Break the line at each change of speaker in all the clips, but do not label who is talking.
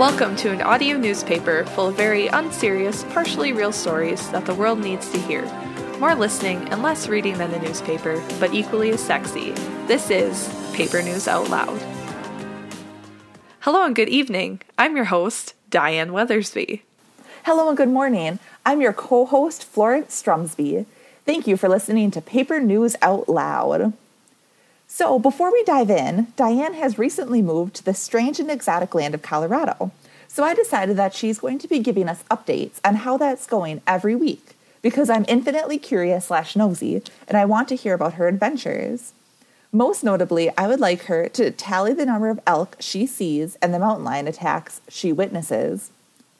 Welcome to an audio newspaper full of very unserious, partially real stories that the world needs to hear. More listening and less reading than the newspaper, but equally as sexy. This is Paper News Out Loud. Hello and good evening. I'm your host, Diane Weathersby.
Hello and good morning. I'm your co host, Florence Strumsby. Thank you for listening to Paper News Out Loud. So, before we dive in, Diane has recently moved to the strange and exotic land of Colorado. So, I decided that she's going to be giving us updates on how that's going every week because I'm infinitely curious slash nosy and I want to hear about her adventures. Most notably, I would like her to tally the number of elk she sees and the mountain lion attacks she witnesses.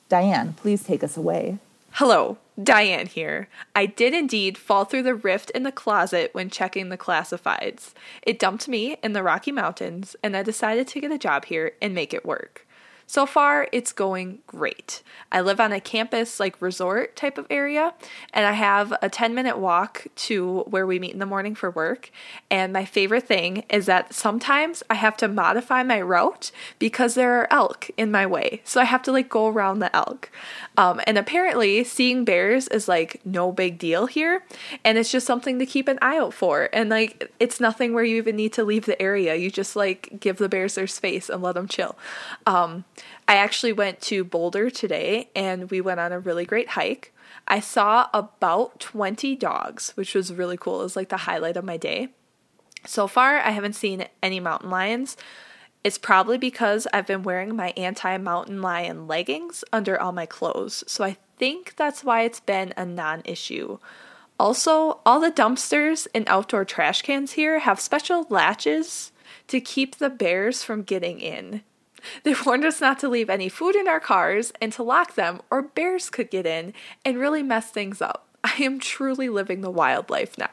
Diane, please take us away.
Hello, Diane here. I did indeed fall through the rift in the closet when checking the classifieds. It dumped me in the Rocky Mountains, and I decided to get a job here and make it work. So far, it's going great. I live on a campus like resort type of area, and I have a 10 minute walk to where we meet in the morning for work. And my favorite thing is that sometimes I have to modify my route because there are elk in my way. So I have to like go around the elk. Um, and apparently, seeing bears is like no big deal here, and it's just something to keep an eye out for. And like, it's nothing where you even need to leave the area. You just like give the bears their space and let them chill. Um, I actually went to Boulder today and we went on a really great hike. I saw about 20 dogs, which was really cool. It was like the highlight of my day. So far, I haven't seen any mountain lions. It's probably because I've been wearing my anti mountain lion leggings under all my clothes. So I think that's why it's been a non issue. Also, all the dumpsters and outdoor trash cans here have special latches to keep the bears from getting in. They warned us not to leave any food in our cars and to lock them, or bears could get in and really mess things up. I am truly living the wildlife now.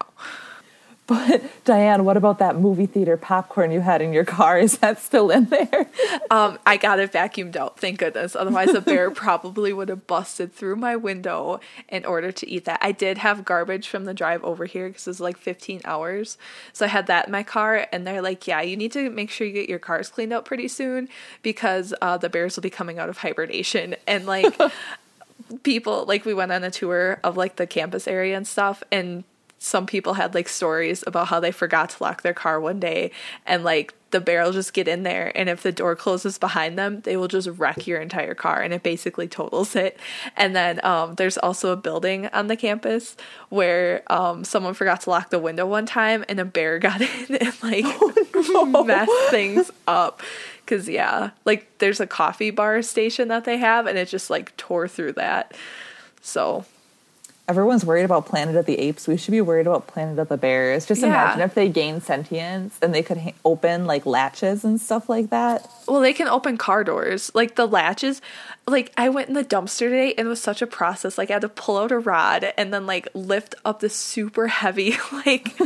But Diane, what about that movie theater popcorn you had in your car? Is that still in there?
Um, I got it vacuumed out, thank goodness. Otherwise, a bear probably would have busted through my window in order to eat that. I did have garbage from the drive over here because it was like 15 hours. So I had that in my car, and they're like, "Yeah, you need to make sure you get your cars cleaned out pretty soon because uh, the bears will be coming out of hibernation." And like. people like we went on a tour of like the campus area and stuff and some people had like stories about how they forgot to lock their car one day and like the bear will just get in there and if the door closes behind them they will just wreck your entire car and it basically totals it. And then um, there's also a building on the campus where um, someone forgot to lock the window one time and a bear got in and like oh, no. messed things up. Because yeah like there's a coffee bar station that they have and it just like tore through that. So
everyone's worried about Planet of the Apes. We should be worried about Planet of the Bears. Just yeah. imagine if they gain sentience and they could ha- open like latches and stuff like that.
Well, they can open car doors. Like the latches, like I went in the dumpster today and it was such a process. Like I had to pull out a rod and then like lift up the super heavy like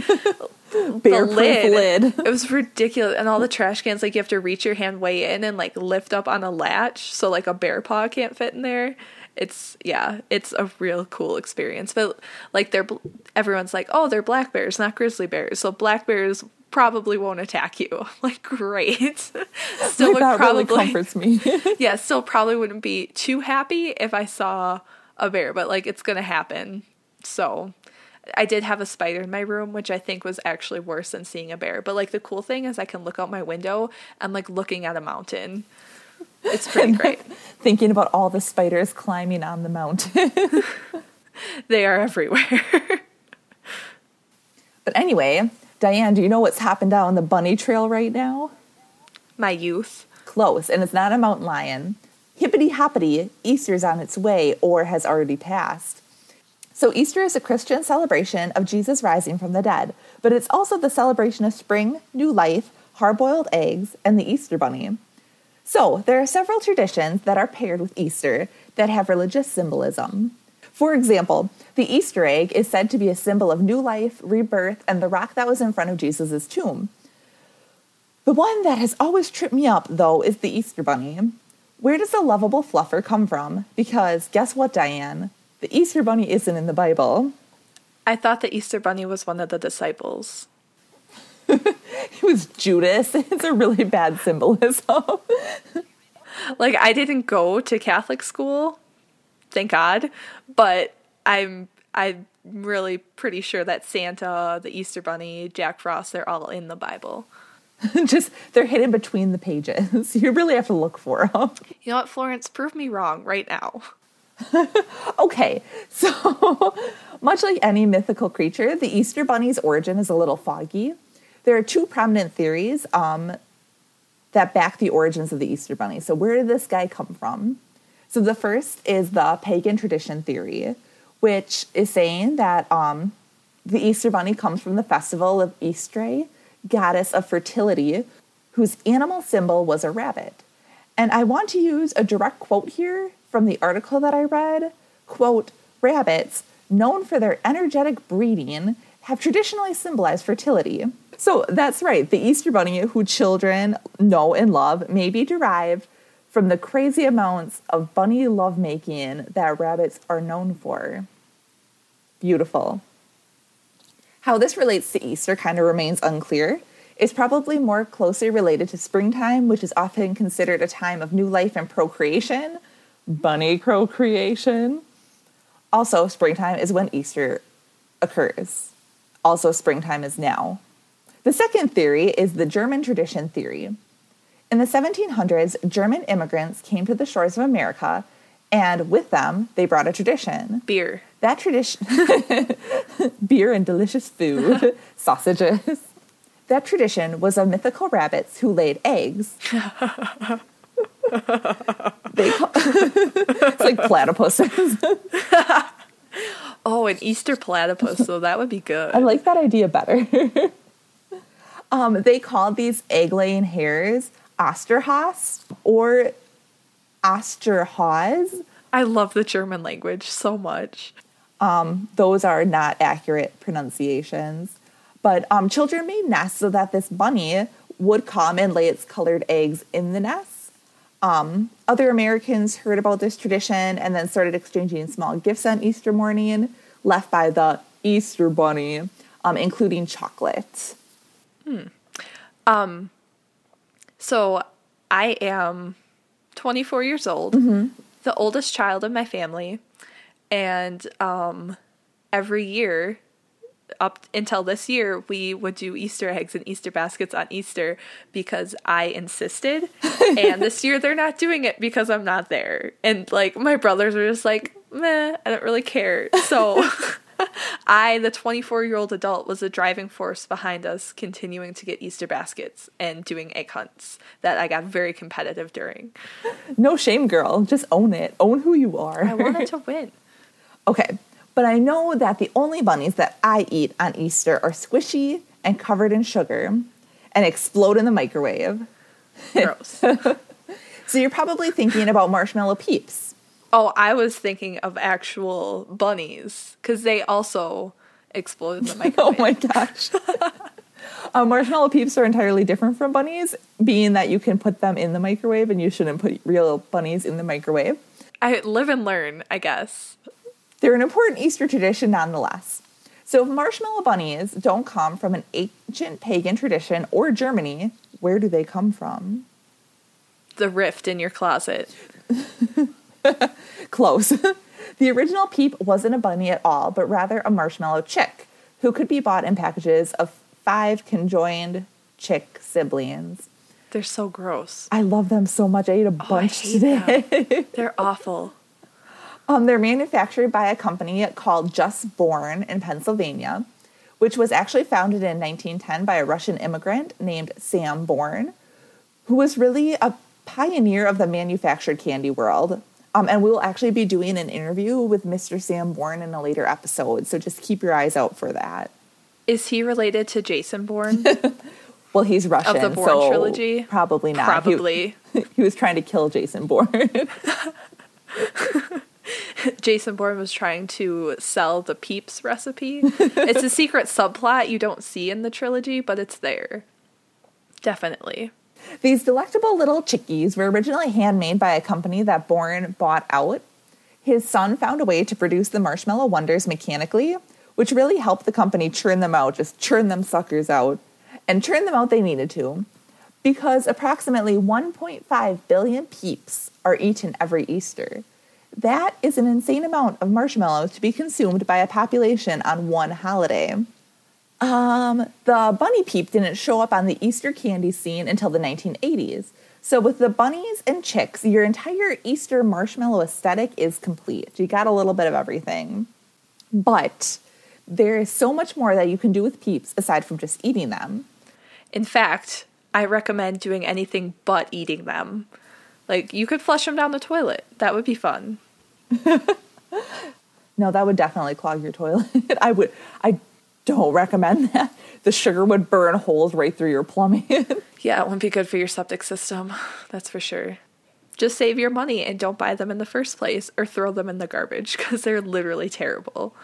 Bear lid. lid.
It was ridiculous. And all the trash cans, like you have to reach your hand way in and like lift up on a latch so like a bear paw can't fit in there it's yeah, it's a real cool experience. But like they're everyone's like, "Oh, they're black bears, not grizzly bears." So black bears probably won't attack you. Like great.
still like, would probably really comforts me.
yeah, still probably wouldn't be too happy if I saw a bear, but like it's to happen. So I did have a spider in my room, which I think was actually worse than seeing a bear. But like the cool thing is I can look out my window. I'm like looking at a mountain. It's pretty great.
Thinking about all the spiders climbing on the mountain.
they are everywhere.
but anyway, Diane, do you know what's happened down the bunny trail right now?
My youth.
Close, and it's not a mountain lion. Hippity hoppity, Easter's on its way or has already passed. So, Easter is a Christian celebration of Jesus rising from the dead, but it's also the celebration of spring, new life, hard boiled eggs, and the Easter bunny. So, there are several traditions that are paired with Easter that have religious symbolism. For example, the Easter egg is said to be a symbol of new life, rebirth, and the rock that was in front of Jesus' tomb. The one that has always tripped me up, though, is the Easter Bunny. Where does the lovable fluffer come from? Because guess what, Diane? The Easter Bunny isn't in the Bible.
I thought the Easter Bunny was one of the disciples.
it was Judas. It's a really bad symbolism.
like I didn't go to Catholic school, thank God, but I'm I'm really pretty sure that Santa, the Easter Bunny, Jack Frost, they're all in the Bible.
Just they're hidden between the pages. You really have to look for them.
You know what, Florence? Prove me wrong right now.
Okay, so much like any mythical creature, the Easter Bunny's origin is a little foggy. There are two prominent theories um, that back the origins of the Easter Bunny. So, where did this guy come from? So, the first is the pagan tradition theory, which is saying that um, the Easter Bunny comes from the festival of Easter, goddess of fertility, whose animal symbol was a rabbit. And I want to use a direct quote here from the article that I read. Quote, rabbits, known for their energetic breeding, have traditionally symbolized fertility. So that's right. The Easter Bunny, who children know and love, may be derived from the crazy amounts of bunny lovemaking that rabbits are known for. Beautiful. How this relates to Easter kind of remains unclear. It's probably more closely related to springtime, which is often considered a time of new life and procreation, bunny procreation. Also, springtime is when Easter occurs. Also, springtime is now. The second theory is the German tradition theory. In the 1700s, German immigrants came to the shores of America, and with them, they brought a tradition.
Beer.
That tradition, beer and delicious food, sausages. That tradition was of mythical rabbits who laid eggs. they call- it's like platypuses.
Oh, an Easter platypus, so that would be good.
I like that idea better. um, they called these egg-laying hares Osterhas or Osterhase.
I love the German language so much.
those are not accurate pronunciations. But um, children made nests so that this bunny would come and lay its colored eggs in the nests. Um, other Americans heard about this tradition and then started exchanging small gifts on Easter morning, left by the Easter bunny, um, including chocolate.
So I am 24 years old, the oldest child of my family, and um, every year up until this year, we would do Easter eggs and Easter baskets on Easter because I insisted. and this year they're not doing it because I'm not there. And like my brothers are just like, meh, I don't really care. So I, the 24 year old adult, was the driving force behind us continuing to get Easter baskets and doing egg hunts that I got very competitive during.
No shame, girl. Just own it. Own who you are.
I wanted to win.
Okay, but I know that the only bunnies that I eat on Easter are squishy and covered in sugar and explode in the microwave.
Gross.
So you're probably thinking about marshmallow peeps.
Oh, I was thinking of actual bunnies because they also explode in the microwave.
Oh my gosh. uh, marshmallow peeps are entirely different from bunnies, being that you can put them in the microwave and you shouldn't put real bunnies in the microwave.
I live and learn, I guess.
They're an important Easter tradition nonetheless. So if marshmallow bunnies don't come from an ancient pagan tradition or Germany, where do they come from?
The rift in your closet.
Close. the original Peep wasn't a bunny at all, but rather a marshmallow chick who could be bought in packages of five conjoined chick siblings.
They're so gross.
I love them so much. I ate a bunch
hate
today.
They're awful.
um, they're manufactured by a company called Just Born in Pennsylvania, which was actually founded in 1910 by a Russian immigrant named Sam Born, who was really a pioneer of the manufactured candy world. Um, and we will actually be doing an interview with Mr. Sam Born in a later episode, so just keep your eyes out for that.
Is he related to Jason Bourne?
Well, he's Russian,
Bourne
so
trilogy?
probably not. He-
Probably.
he was trying to kill Jason Bourne.
Jason Bourne was trying to sell the Peeps recipe. it's a secret subplot you don't see in the trilogy, but it's there. Definitely.
These delectable little chickies were originally handmade by a company that Born bought out. His son found a way to produce the marshmallow wonders mechanically, which really helped the company churn them out, just churn them suckers out. And churn them out they needed to. because approximately 1.5 billion peeps are eaten every Easter. That is an insane amount of marshmallows to be consumed by a population on one holiday. Um, the bunny peep didn't show up on the Easter candy scene until the 1980s. So, with the bunnies and chicks, your entire Easter marshmallow aesthetic is complete. You got a little bit of everything. But there is so much more that you can do with peeps aside from just eating them.
In fact, I recommend doing anything but eating them. Like, you could flush them down the toilet. That would be fun.
no, that would definitely clog your toilet. I would, I don't recommend that. The sugar would burn holes right through your plumbing.
yeah, it wouldn't be good for your septic system. That's for sure. Just save your money and don't buy them in the first place or throw them in the garbage because they're literally terrible.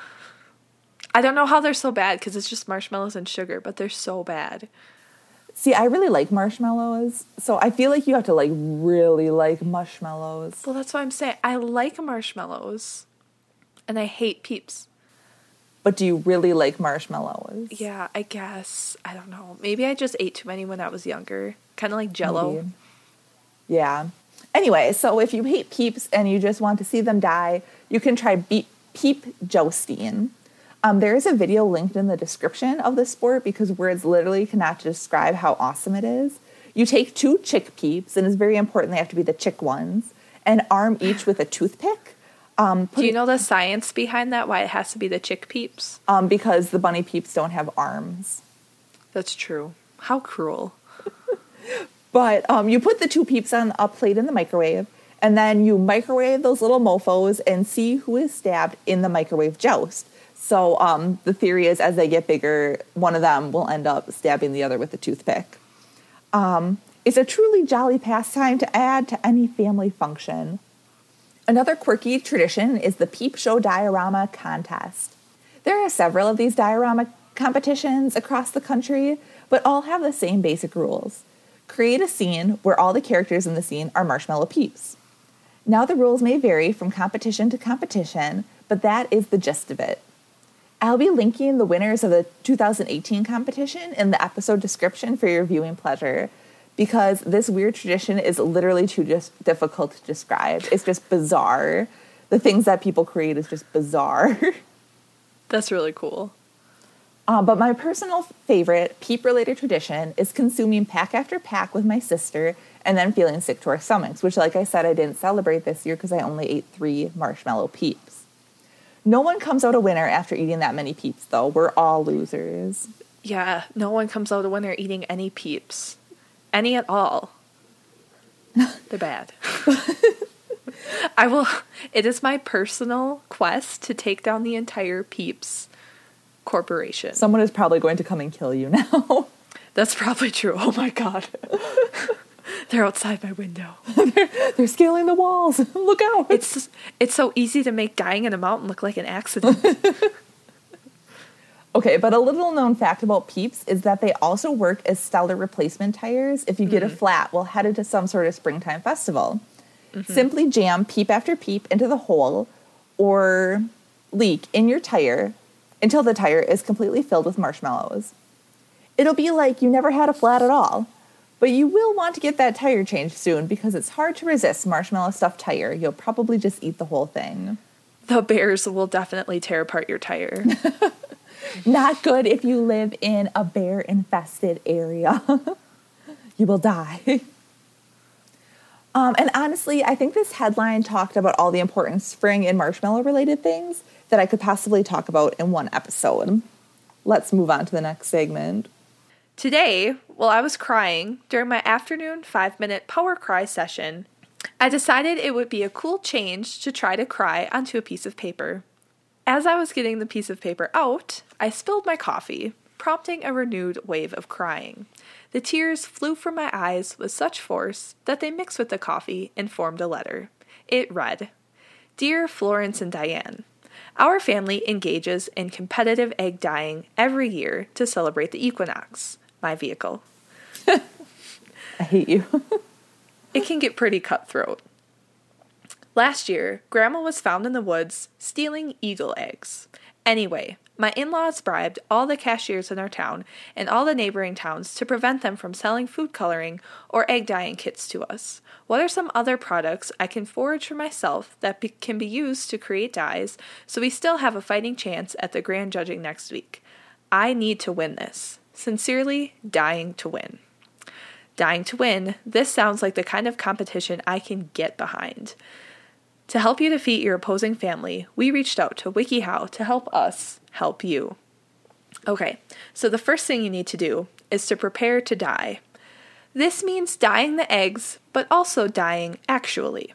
I don't know how they're so bad because it's just marshmallows and sugar, but they're so bad.
See, I really like marshmallows, so I feel like you have to like really like marshmallows.
Well, that's what I'm saying. I like marshmallows, and I hate peeps.
But do you really like marshmallows?
Yeah, I guess. I don't know. Maybe I just ate too many when I was younger. Kind of like jello. Maybe.
Yeah. Anyway, so if you hate peeps and you just want to see them die, you can try Beep, peep jousting. Um, there is a video linked in the description of the sport because words literally cannot describe how awesome it is. You take two chick peeps, and it's very important they have to be the chick ones, and arm each with a toothpick
um, Do you know the science behind that? Why it has to be the chick peeps?
Um, because the bunny peeps don't have arms.
That's true. How cruel.
but um, you put the two peeps on a plate in the microwave, and then you microwave those little mofos and see who is stabbed in the microwave joust. So um, the theory is, as they get bigger, one of them will end up stabbing the other with a toothpick. Um, it's a truly jolly pastime to add to any family function. Another quirky tradition is the Peep Show Diorama Contest. There are several of these diorama competitions across the country, but all have the same basic rules. Create a scene where all the characters in the scene are marshmallow peeps. Now, the rules may vary from competition to competition, but that is the gist of it. I'll be linking the winners of the 2018 competition in the episode description for your viewing pleasure, because this weird tradition is literally too just difficult to describe. It's just bizarre. The things that people create is just bizarre.
That's really cool.
Uh, but my personal favorite peep related tradition is consuming pack after pack with my sister and then feeling sick to our stomachs, which, like I said, I didn't celebrate this year because I only ate three marshmallow peeps. No one comes out a winner after eating that many peeps, though. We're all losers.
Yeah, no one comes out a winner eating any peeps any at all. They're bad. I will. It is my personal quest to take down the entire Peeps corporation.
Someone is probably going to come and kill you now.
That's probably true. Oh my god. they're outside my window.
they're, they're, scaling the walls. Look out.
It's it's so easy to make dying in a mountain look like an accident.
Okay, but a little known fact about Peeps is that they also work as stellar replacement tires if you get mm-hmm. a flat while headed to some sort of springtime festival. Mm-hmm. Simply jam peep after peep into the hole or leak in your tire until the tire is completely filled with marshmallows. It'll be like you never had a flat at all. But you will want to get that tire changed soon because it's hard to resist marshmallow stuffed tire. You'll probably just eat the whole thing.
The bears will definitely tear apart your tire.
Not good if you live in a bear infested area. you will die. Um, and honestly, I think this headline talked about all the important spring and marshmallow related things that I could possibly talk about in one episode. Let's move on to the next segment.
Today, while I was crying during my afternoon five minute power cry session, I decided it would be a cool change to try to cry onto a piece of paper. As I was getting the piece of paper out, I spilled my coffee, prompting a renewed wave of crying. The tears flew from my eyes with such force that they mixed with the coffee and formed a letter. It read Dear Florence and Diane, our family engages in competitive egg dyeing every year to celebrate the equinox, my vehicle.
I hate you.
it can get pretty cutthroat. Last year, Grandma was found in the woods stealing eagle eggs. Anyway, my in laws bribed all the cashiers in our town and all the neighboring towns to prevent them from selling food coloring or egg dyeing kits to us. What are some other products I can forage for myself that be- can be used to create dyes so we still have a fighting chance at the grand judging next week? I need to win this. Sincerely, dying to win. Dying to win, this sounds like the kind of competition I can get behind. To help you defeat your opposing family, we reached out to WikiHow to help us help you. Okay, so the first thing you need to do is to prepare to die. This means dyeing the eggs, but also dying actually.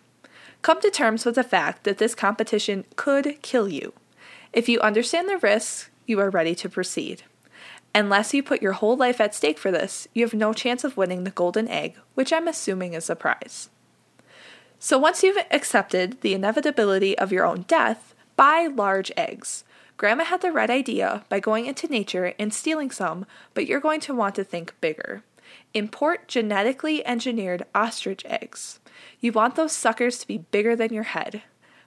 Come to terms with the fact that this competition could kill you. If you understand the risks, you are ready to proceed. Unless you put your whole life at stake for this, you have no chance of winning the golden egg, which I'm assuming is the prize. So once you've accepted the inevitability of your own death, buy large eggs. Grandma had the right idea by going into nature and stealing some, but you're going to want to think bigger. Import genetically engineered ostrich eggs. You want those suckers to be bigger than your head.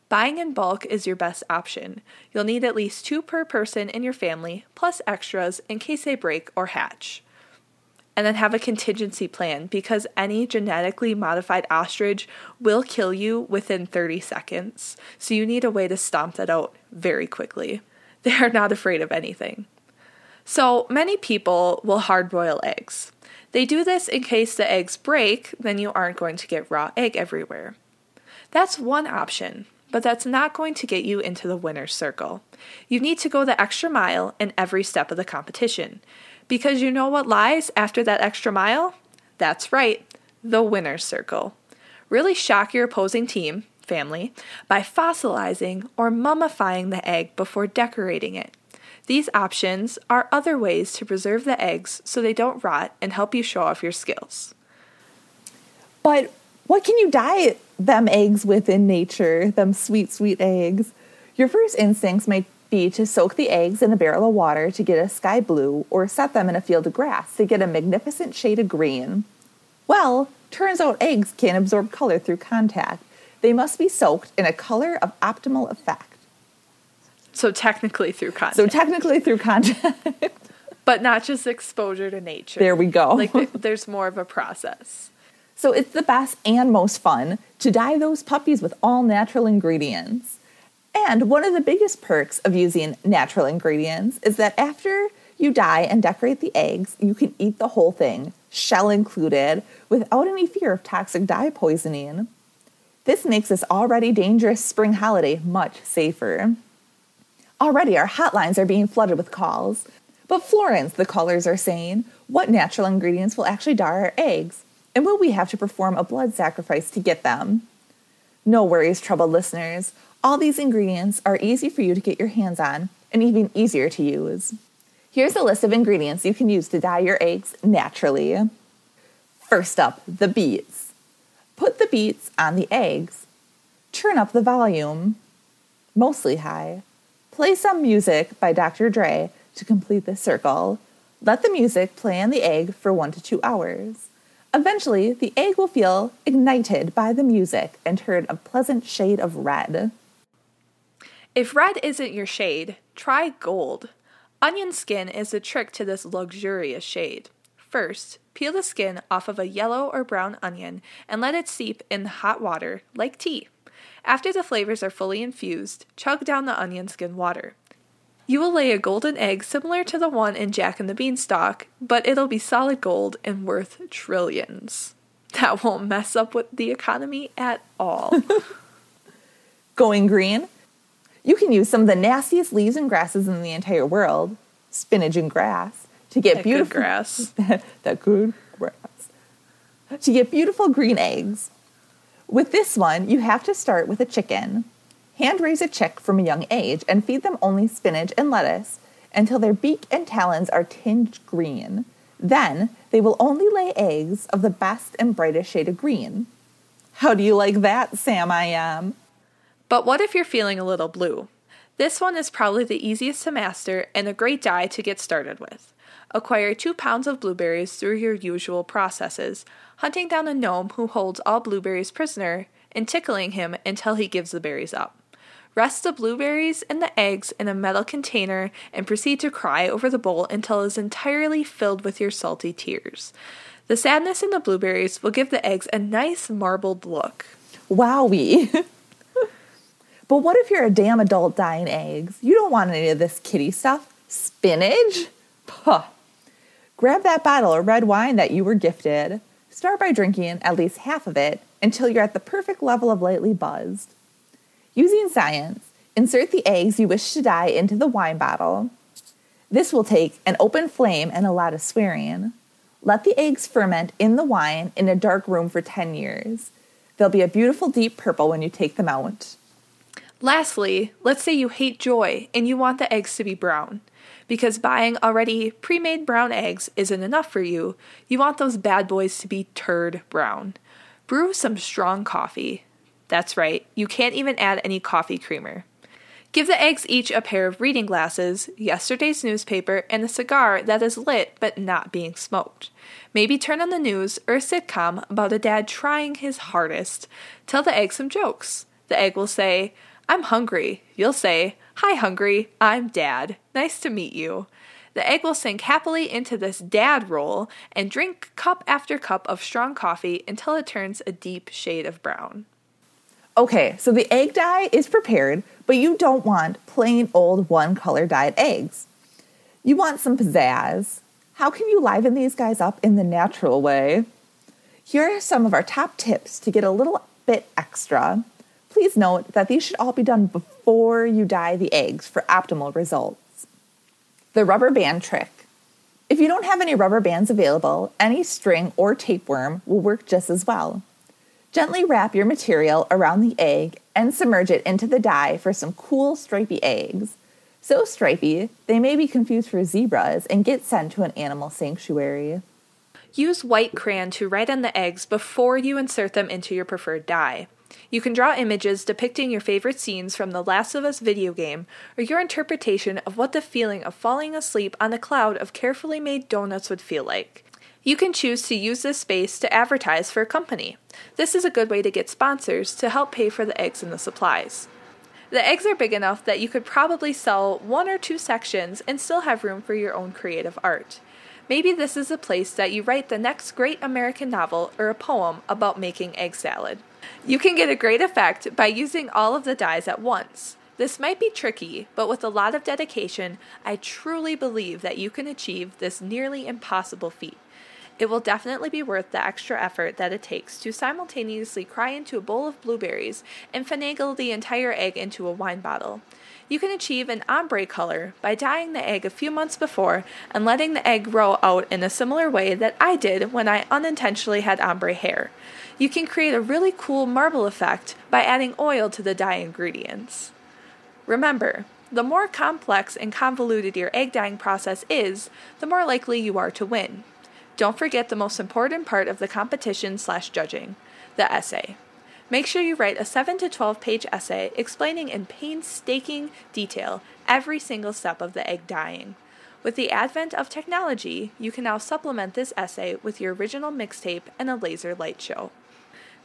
Buying in bulk is your best option. You'll need at least two per person in your family, plus extras in case they break or hatch and then have a contingency plan because any genetically modified ostrich will kill you within 30 seconds. So you need a way to stomp that out very quickly. They are not afraid of anything. So many people will hard boil eggs. They do this in case the eggs break, then you aren't going to get raw egg everywhere. That's one option, but that's not going to get you into the winner's circle. You need to go the extra mile in every step of the competition. Because you know what lies after that extra mile? That's right, the winner's circle. Really shock your opposing team, family, by fossilizing or mummifying the egg before decorating it. These options are other ways to preserve the eggs so they don't rot and help you show off your skills.
But what can you dye them eggs with in nature, them sweet, sweet eggs? Your first instincts might be to soak the eggs in a barrel of water to get a sky blue or set them in a field of grass to get a magnificent shade of green. Well, turns out eggs can't absorb color through contact. They must be soaked in a color of optimal effect.
So technically through contact.
So technically through contact.
but not just exposure to nature.
There we go.
like there's more of a process.
So it's the best and most fun to dye those puppies with all natural ingredients. And one of the biggest perks of using natural ingredients is that after you dye and decorate the eggs, you can eat the whole thing, shell included, without any fear of toxic dye poisoning. This makes this already dangerous spring holiday much safer. Already, our hotlines are being flooded with calls. But Florence, the callers are saying, what natural ingredients will actually dye our eggs? And will we have to perform a blood sacrifice to get them? No worries, troubled listeners. All these ingredients are easy for you to get your hands on and even easier to use. Here's a list of ingredients you can use to dye your eggs naturally. First up, the beets. Put the beets on the eggs. Turn up the volume, mostly high. Play some music by Dr. Dre to complete the circle. Let the music play on the egg for one to two hours. Eventually, the egg will feel ignited by the music and turn a pleasant shade of red.
If red isn't your shade, try gold. Onion skin is the trick to this luxurious shade. First, peel the skin off of a yellow or brown onion and let it seep in hot water like tea. After the flavors are fully infused, chug down the onion skin water. You will lay a golden egg similar to the one in Jack and the Beanstalk, but it'll be solid gold and worth trillions. That won't mess up with the economy at all.
Going green, you can use some of the nastiest leaves and grasses in the entire world, spinach and grass, to get
that
beautiful
grass.
that good grass. To get beautiful green eggs. With this one, you have to start with a chicken. Hand raise a chick from a young age and feed them only spinach and lettuce until their beak and talons are tinged green. Then they will only lay eggs of the best and brightest shade of green. How do you like that, Sam I am?
But what if you're feeling a little blue? This one is probably the easiest to master and a great dye to get started with. Acquire two pounds of blueberries through your usual processes, hunting down a gnome who holds all blueberries prisoner and tickling him until he gives the berries up. Rest the blueberries and the eggs in a metal container and proceed to cry over the bowl until it is entirely filled with your salty tears. The sadness in the blueberries will give the eggs a nice marbled look.
Wowie. but what if you're a damn adult dying eggs? You don't want any of this kitty stuff. Spinach? Puh. Grab that bottle of red wine that you were gifted. Start by drinking at least half of it until you're at the perfect level of lightly buzzed. Using science, insert the eggs you wish to dye into the wine bottle. This will take an open flame and a lot of swearing. Let the eggs ferment in the wine in a dark room for 10 years. They'll be a beautiful deep purple when you take them out.
Lastly, let's say you hate joy and you want the eggs to be brown. Because buying already pre made brown eggs isn't enough for you, you want those bad boys to be turd brown. Brew some strong coffee. That's right, you can't even add any coffee creamer. Give the eggs each a pair of reading glasses, yesterday's newspaper, and a cigar that is lit but not being smoked. Maybe turn on the news or a sitcom about a dad trying his hardest. Tell the egg some jokes. The egg will say, I'm hungry. You'll say, Hi, hungry. I'm dad. Nice to meet you. The egg will sink happily into this dad role and drink cup after cup of strong coffee until it turns a deep shade of brown.
Okay, so the egg dye is prepared, but you don't want plain old one color dyed eggs. You want some pizzazz. How can you liven these guys up in the natural way? Here are some of our top tips to get a little bit extra. Please note that these should all be done before you dye the eggs for optimal results. The rubber band trick. If you don't have any rubber bands available, any string or tapeworm will work just as well. Gently wrap your material around the egg and submerge it into the dye for some cool stripy eggs. So stripy, they may be confused for zebras and get sent to an animal sanctuary.
Use white crayon to write on the eggs before you insert them into your preferred dye. You can draw images depicting your favorite scenes from the Last of Us video game or your interpretation of what the feeling of falling asleep on a cloud of carefully made donuts would feel like. You can choose to use this space to advertise for a company. This is a good way to get sponsors to help pay for the eggs and the supplies. The eggs are big enough that you could probably sell one or two sections and still have room for your own creative art. Maybe this is a place that you write the next great American novel or a poem about making egg salad. You can get a great effect by using all of the dyes at once. This might be tricky, but with a lot of dedication, I truly believe that you can achieve this nearly impossible feat. It will definitely be worth the extra effort that it takes to simultaneously cry into a bowl of blueberries and finagle the entire egg into a wine bottle. You can achieve an ombre color by dyeing the egg a few months before and letting the egg grow out in a similar way that I did when I unintentionally had ombre hair. You can create a really cool marble effect by adding oil to the dye ingredients. Remember, the more complex and convoluted your egg dyeing process is, the more likely you are to win. Don't forget the most important part of the competition slash judging the essay. Make sure you write a 7 to 12 page essay explaining in painstaking detail every single step of the egg dyeing. With the advent of technology, you can now supplement this essay with your original mixtape and a laser light show.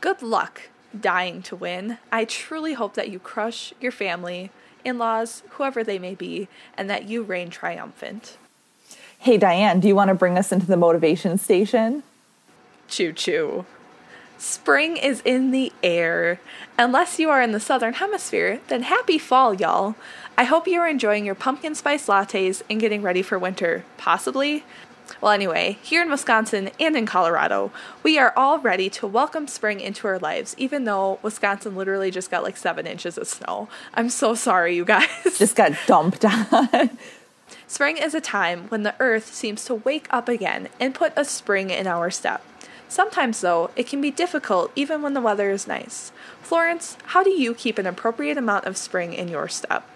Good luck dying to win. I truly hope that you crush your family, in laws, whoever they may be, and that you reign triumphant.
Hey, Diane, do you want to bring us into the motivation station?
Choo choo. Spring is in the air. Unless you are in the southern hemisphere, then happy fall, y'all. I hope you are enjoying your pumpkin spice lattes and getting ready for winter, possibly. Well, anyway, here in Wisconsin and in Colorado, we are all ready to welcome spring into our lives, even though Wisconsin literally just got like seven inches of snow. I'm so sorry, you guys.
Just got dumped on.
Spring is a time when the earth seems to wake up again and put a spring in our step. Sometimes, though, it can be difficult even when the weather is nice. Florence, how do you keep an appropriate amount of spring in your step?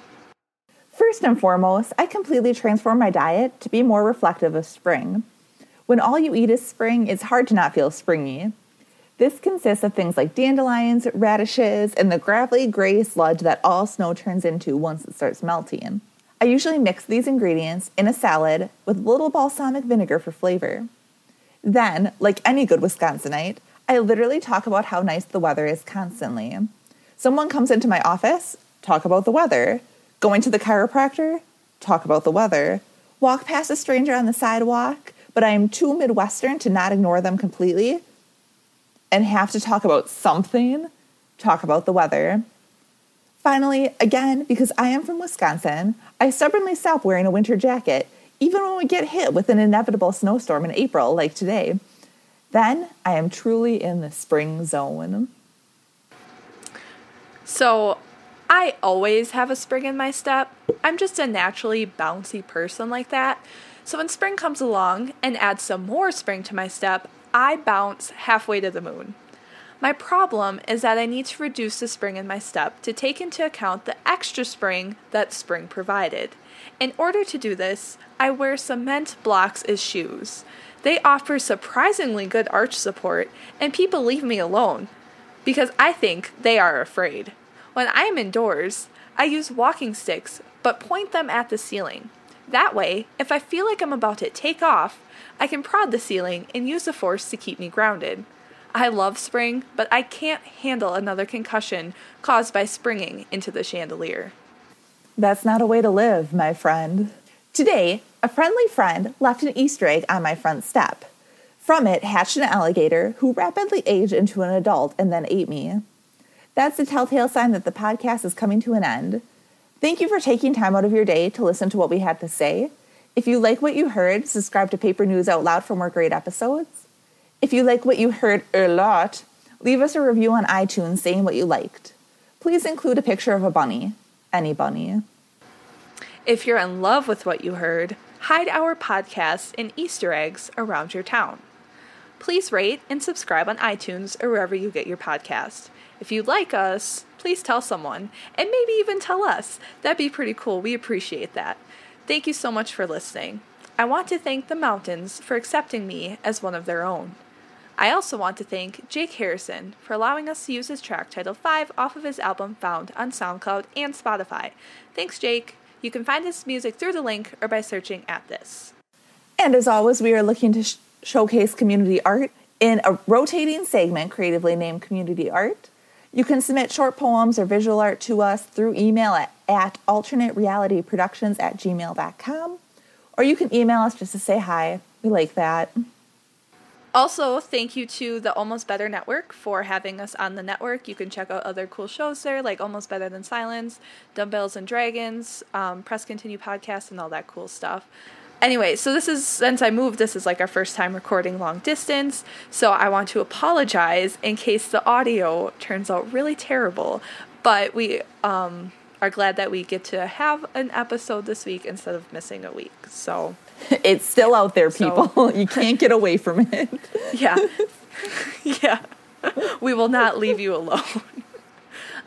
First and foremost, I completely transform my diet to be more reflective of spring. When all you eat is spring, it's hard to not feel springy. This consists of things like dandelions, radishes, and the gravelly gray sludge that all snow turns into once it starts melting. I usually mix these ingredients in a salad with a little balsamic vinegar for flavor. Then, like any good Wisconsinite, I literally talk about how nice the weather is constantly. Someone comes into my office talk about the weather. Going to the chiropractor, talk about the weather. Walk past a stranger on the sidewalk, but I am too Midwestern to not ignore them completely and have to talk about something, talk about the weather. Finally, again, because I am from Wisconsin, I stubbornly stop wearing a winter jacket, even when we get hit with an inevitable snowstorm in April, like today. Then I am truly in the spring zone.
So, I always have a spring in my step. I'm just a naturally bouncy person like that. So, when spring comes along and adds some more spring to my step, I bounce halfway to the moon. My problem is that I need to reduce the spring in my step to take into account the extra spring that spring provided. In order to do this, I wear cement blocks as shoes. They offer surprisingly good arch support, and people leave me alone because I think they are afraid. When I am indoors, I use walking sticks but point them at the ceiling. That way, if I feel like I'm about to take off, I can prod the ceiling and use the force to keep me grounded. I love spring, but I can't handle another concussion caused by springing into the chandelier.
That's not a way to live, my friend. Today, a friendly friend left an Easter egg on my front step. From it hatched an alligator who rapidly aged into an adult and then ate me. That's the telltale sign that the podcast is coming to an end. Thank you for taking time out of your day to listen to what we had to say. If you like what you heard, subscribe to Paper News Out Loud for more great episodes. If you like what you heard a lot, leave us a review on iTunes saying what you liked. Please include a picture of a bunny, any bunny.
If you're in love with what you heard, hide our podcasts and Easter eggs around your town. Please rate and subscribe on iTunes or wherever you get your podcast. If you like us, please tell someone, and maybe even tell us. That'd be pretty cool. We appreciate that. Thank you so much for listening. I want to thank the mountains for accepting me as one of their own. I also want to thank Jake Harrison for allowing us to use his track title 5 off of his album found on SoundCloud and Spotify. Thanks, Jake. You can find his music through the link or by searching at this.
And as always, we are looking to sh- showcase community art in a rotating segment creatively named Community Art. You can submit short poems or visual art to us through email at, at alternaterealityproductions at gmail.com, or you can email us just to say hi. We like that.
Also, thank you to the Almost Better Network for having us on the network. You can check out other cool shows there, like Almost Better Than Silence, Dumbbells and Dragons, um, Press Continue podcast, and all that cool stuff. Anyway, so this is since I moved, this is like our first time recording long distance. So I want to apologize in case the audio turns out really terrible. But we um, are glad that we get to have an episode this week instead of missing a week. So
it's still out there, people. So, you can't get away from it.
yeah. yeah. We will not leave you alone.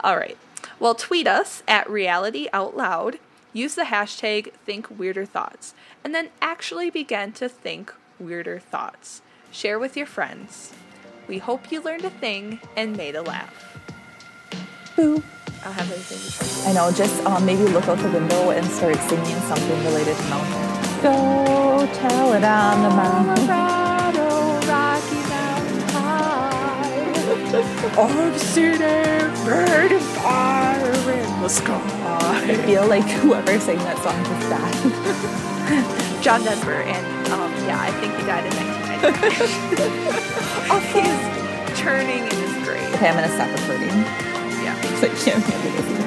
All right. Well, tweet us at Reality Out Loud. Use the hashtag Think Weirder Thoughts and then actually begin to think weirder thoughts. Share with your friends. We hope you learned a thing and made a laugh.
Boo.
I don't have say.
I know, just um, maybe look out the window and start singing something related to mountains. Go tell it on the mountain.
Colorado, Rocky Mountain High. I'm sitting burning fire in the sky.
I feel like whoever sang that song just died.
John Denver, and um, yeah, I think he died in 1999. He's turning in his grave.
Okay, I'm gonna stop recording.
Yeah.
So I can't handle this.